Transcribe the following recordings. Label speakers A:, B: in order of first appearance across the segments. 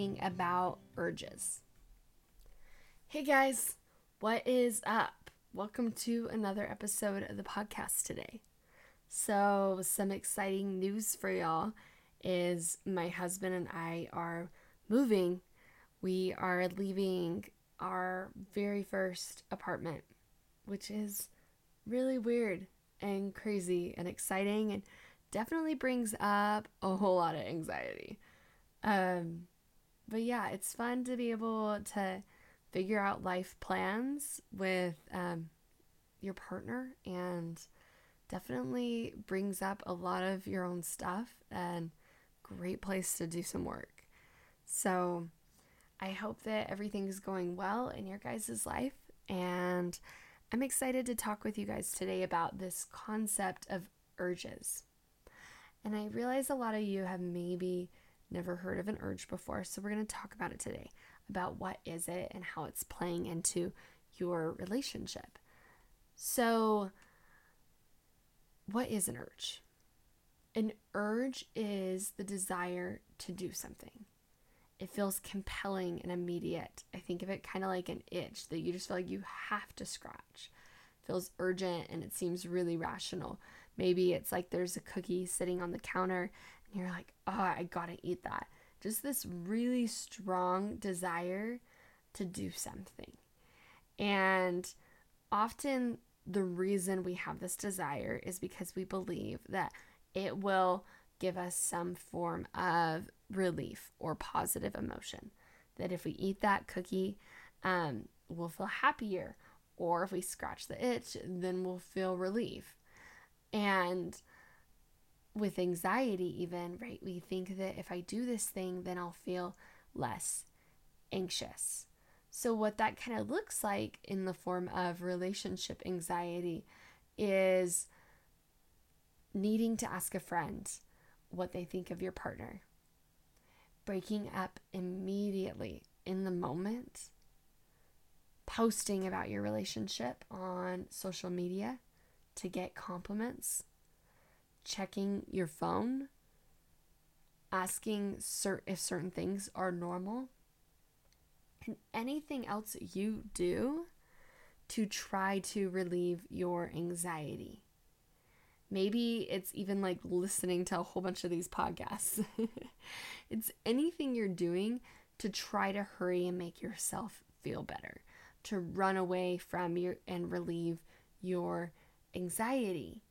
A: talking about urges. Hey guys, what is up? Welcome to another episode of the podcast today. So, some exciting news for y'all is my husband and I are moving. We are leaving our very first apartment, which is really weird and crazy and exciting and definitely brings up a whole lot of anxiety. Um, but yeah, it's fun to be able to figure out life plans with um, your partner and definitely brings up a lot of your own stuff and great place to do some work. So I hope that everything's going well in your guys' life and I'm excited to talk with you guys today about this concept of urges. And I realize a lot of you have maybe never heard of an urge before, so we're going to talk about it today about what is it and how it's playing into your relationship. So, what is an urge? An urge is the desire to do something. It feels compelling and immediate. I think of it kind of like an itch that you just feel like you have to scratch. It feels urgent and it seems really rational. Maybe it's like there's a cookie sitting on the counter and you're like, oh, I gotta eat that. Just this really strong desire to do something. And often the reason we have this desire is because we believe that it will give us some form of relief or positive emotion. That if we eat that cookie, um, we'll feel happier. Or if we scratch the itch, then we'll feel relief. And with anxiety, even, right, we think that if I do this thing, then I'll feel less anxious. So, what that kind of looks like in the form of relationship anxiety is needing to ask a friend what they think of your partner, breaking up immediately in the moment, posting about your relationship on social media to get compliments, checking your phone, asking cert- if certain things are normal and anything else you do to try to relieve your anxiety. Maybe it's even like listening to a whole bunch of these podcasts. it's anything you're doing to try to hurry and make yourself feel better, to run away from your and relieve your anxiety.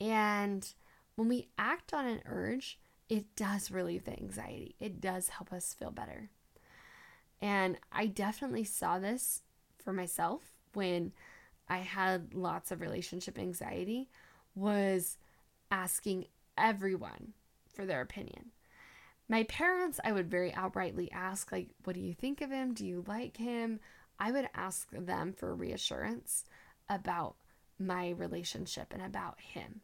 A: And when we act on an urge, it does relieve the anxiety. It does help us feel better. And I definitely saw this for myself when I had lots of relationship anxiety was asking everyone for their opinion. My parents, I would very outrightly ask like, "What do you think of him? Do you like him?" I would ask them for reassurance about my relationship and about him.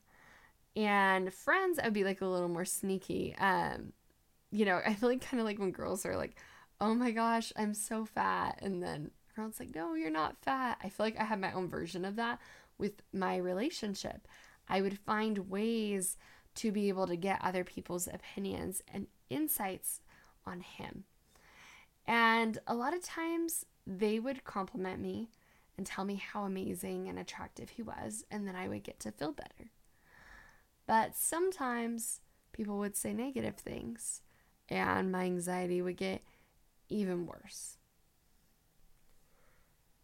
A: And friends, I would be like a little more sneaky. Um, you know, I feel like kind of like when girls are like, oh my gosh, I'm so fat. And then everyone's like, no, you're not fat. I feel like I have my own version of that with my relationship. I would find ways to be able to get other people's opinions and insights on him. And a lot of times they would compliment me and tell me how amazing and attractive he was, and then I would get to feel better. But sometimes people would say negative things, and my anxiety would get even worse.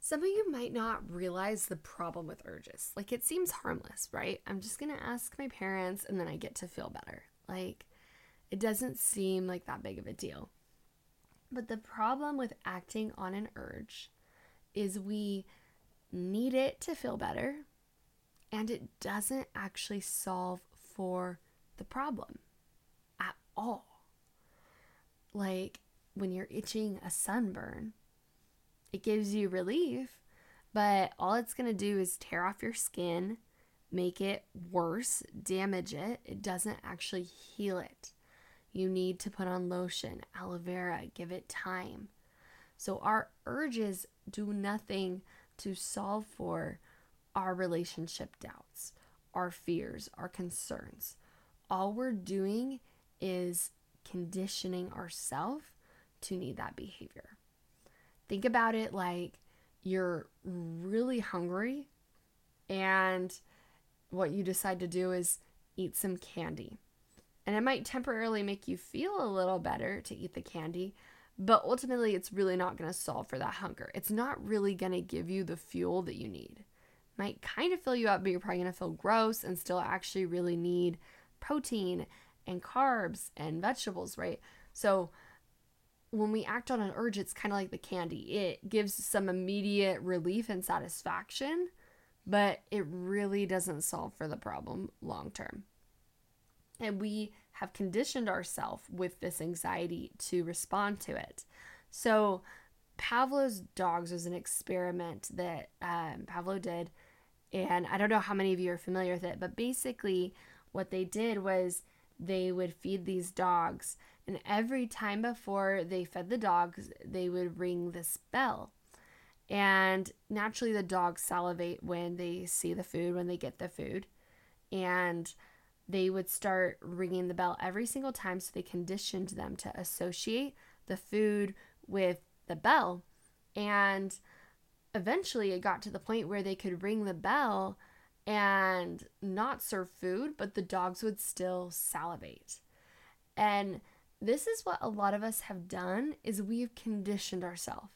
A: Some of you might not realize the problem with urges. Like, it seems harmless, right? I'm just gonna ask my parents and then I get to feel better. Like, it doesn't seem like that big of a deal. But the problem with acting on an urge is we need it to feel better and it doesn't actually solve for the problem at all. Like, when you're itching a sunburn, it gives you relief, but all it's going to do is tear off your skin, make it worse, damage it. It doesn't actually heal it. You need to put on lotion, aloe vera, give it time. So our urges do nothing to solve for our relationship doubts, our fears, our concerns. All we're doing is conditioning ourselves to need that behavior. Think about it like you're really hungry and what you decide to do is eat some candy. And it might temporarily make you feel a little better to eat the candy, but ultimately it's really not going to solve for that hunger. It's not really going to give you the fuel that you need. Might kind of fill you up, but you're probably going to feel gross and still actually really need protein and carbs and vegetables, right? So when we act on an urge, it's kind of like the candy. It gives some immediate relief and satisfaction, but it really doesn't solve for the problem long term. And we have conditioned ourselves with this anxiety to respond to it. So, Pavlov's dogs was an experiment that um, did. And I don't know how many of you are familiar with it, but basically, what they did was they would feed these dogs. And every time before they fed the dogs, they would ring this bell. And naturally, the dogs salivate when they see the food, when they get the food. And they would start ringing the bell every single time. So they conditioned them to associate the food with the bell. And eventually, it got to the point where they could ring the bell and not serve food, but the dogs would still salivate. And this is what a lot of us have done is we've conditioned ourselves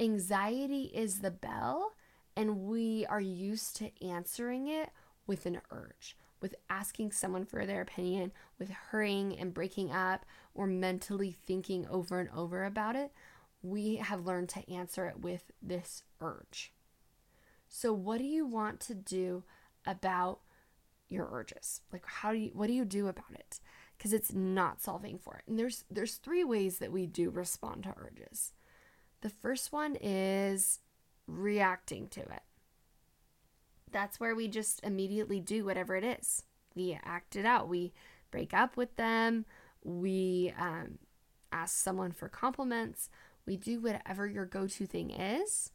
A: Anxiety is the bell, and we are used to answering it with an urge, with asking someone for their opinion, with hurrying and breaking up, or mentally thinking over and over about it. We have learned to answer it with this urge. So, what do you want to do about your urges? Like, how do you, what do you do about it? Because it's not solving for it. And there's there's three ways that we do respond to urges. The first one is reacting to it. That's where we just immediately do whatever it is. We act it out. We break up with them. We um, ask someone for compliments. We do whatever your go to thing is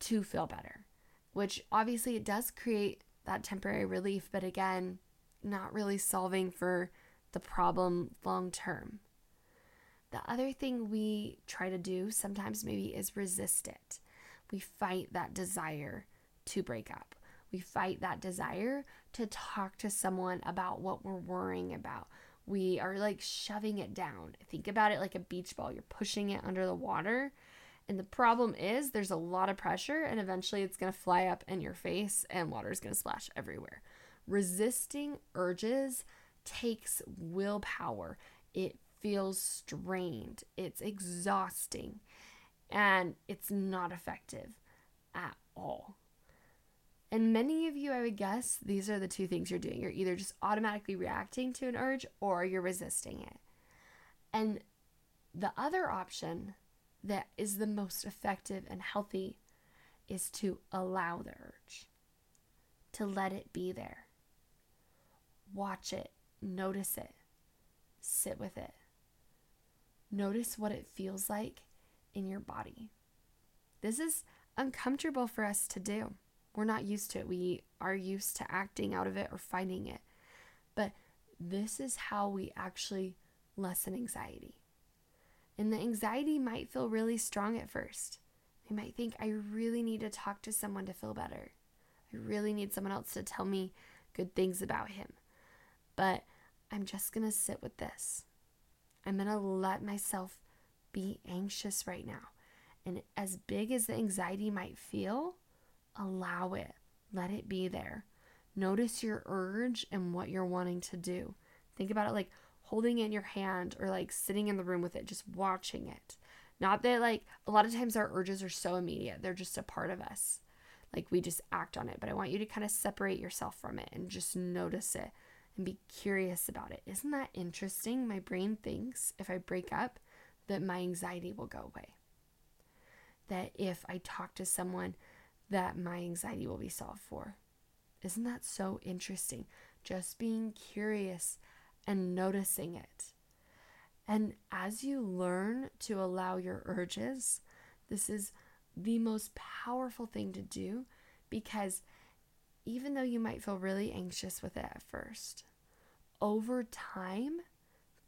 A: to feel better, which obviously it does create that temporary relief, but again, not really solving for the problem long term. The other thing we try to do sometimes maybe is resist it. We fight that desire to break up. We fight that desire to talk to someone about what we're worrying about. We are like shoving it down. Think about it like a beach ball. You're pushing it under the water. And the problem is there's a lot of pressure, and eventually it's going to fly up in your face and water is going to splash everywhere. Resisting urges takes willpower. It feels strained, it's exhausting, and it's not effective at all. And many of you, I would guess, these are the two things you're doing. You're either just automatically reacting to an urge or you're resisting it. And the other option that is the most effective and healthy is to allow the urge, to let it be there. Watch it, notice it, sit with it. Notice what it feels like in your body. This is uncomfortable for us to do. We're not used to it. We are used to acting out of it or fighting it. But this is how we actually lessen anxiety. And the anxiety might feel really strong at first. You might think, I really need to talk to someone to feel better. I really need someone else to tell me good things about him. But I'm just going to sit with this. I'm going to let myself be anxious right now. And as big as the anxiety might feel, allow it. Let it be there. Notice your urge and what you're wanting to do. Think about it like holding it in your hand or like sitting in the room with it, just watching it. Not that, like, a lot of times our urges are so immediate, they're just a part of us. Like, we just act on it. But I want you to kind of separate yourself from it and just notice it and be curious about it. Isn't that interesting? My brain thinks if I break up, that my anxiety will go away. That if I talk to someone, that my anxiety will be solved for. Isn't that so interesting? Just being curious and noticing it. And as you learn to allow your urges, this is the most powerful thing to do because even though you might feel really anxious with it at first, over time,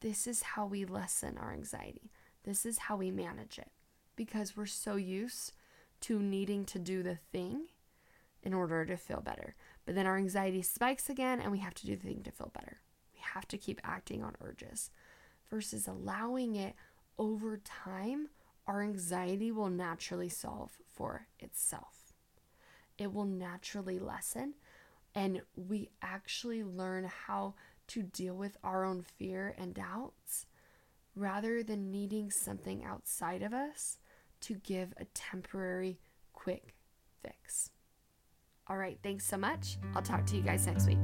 A: this is how we lessen our anxiety. This is how we manage it because we're so used to needing to do the thing in order to feel better. But then our anxiety spikes again and we have to do the thing to feel better. We have to keep acting on urges versus allowing it over time. Our anxiety will naturally solve for itself. It will naturally lessen, and we actually learn how to deal with our own fear and doubts rather than needing something outside of us to give a temporary quick fix. All right, thanks so much. I'll talk to you guys next week.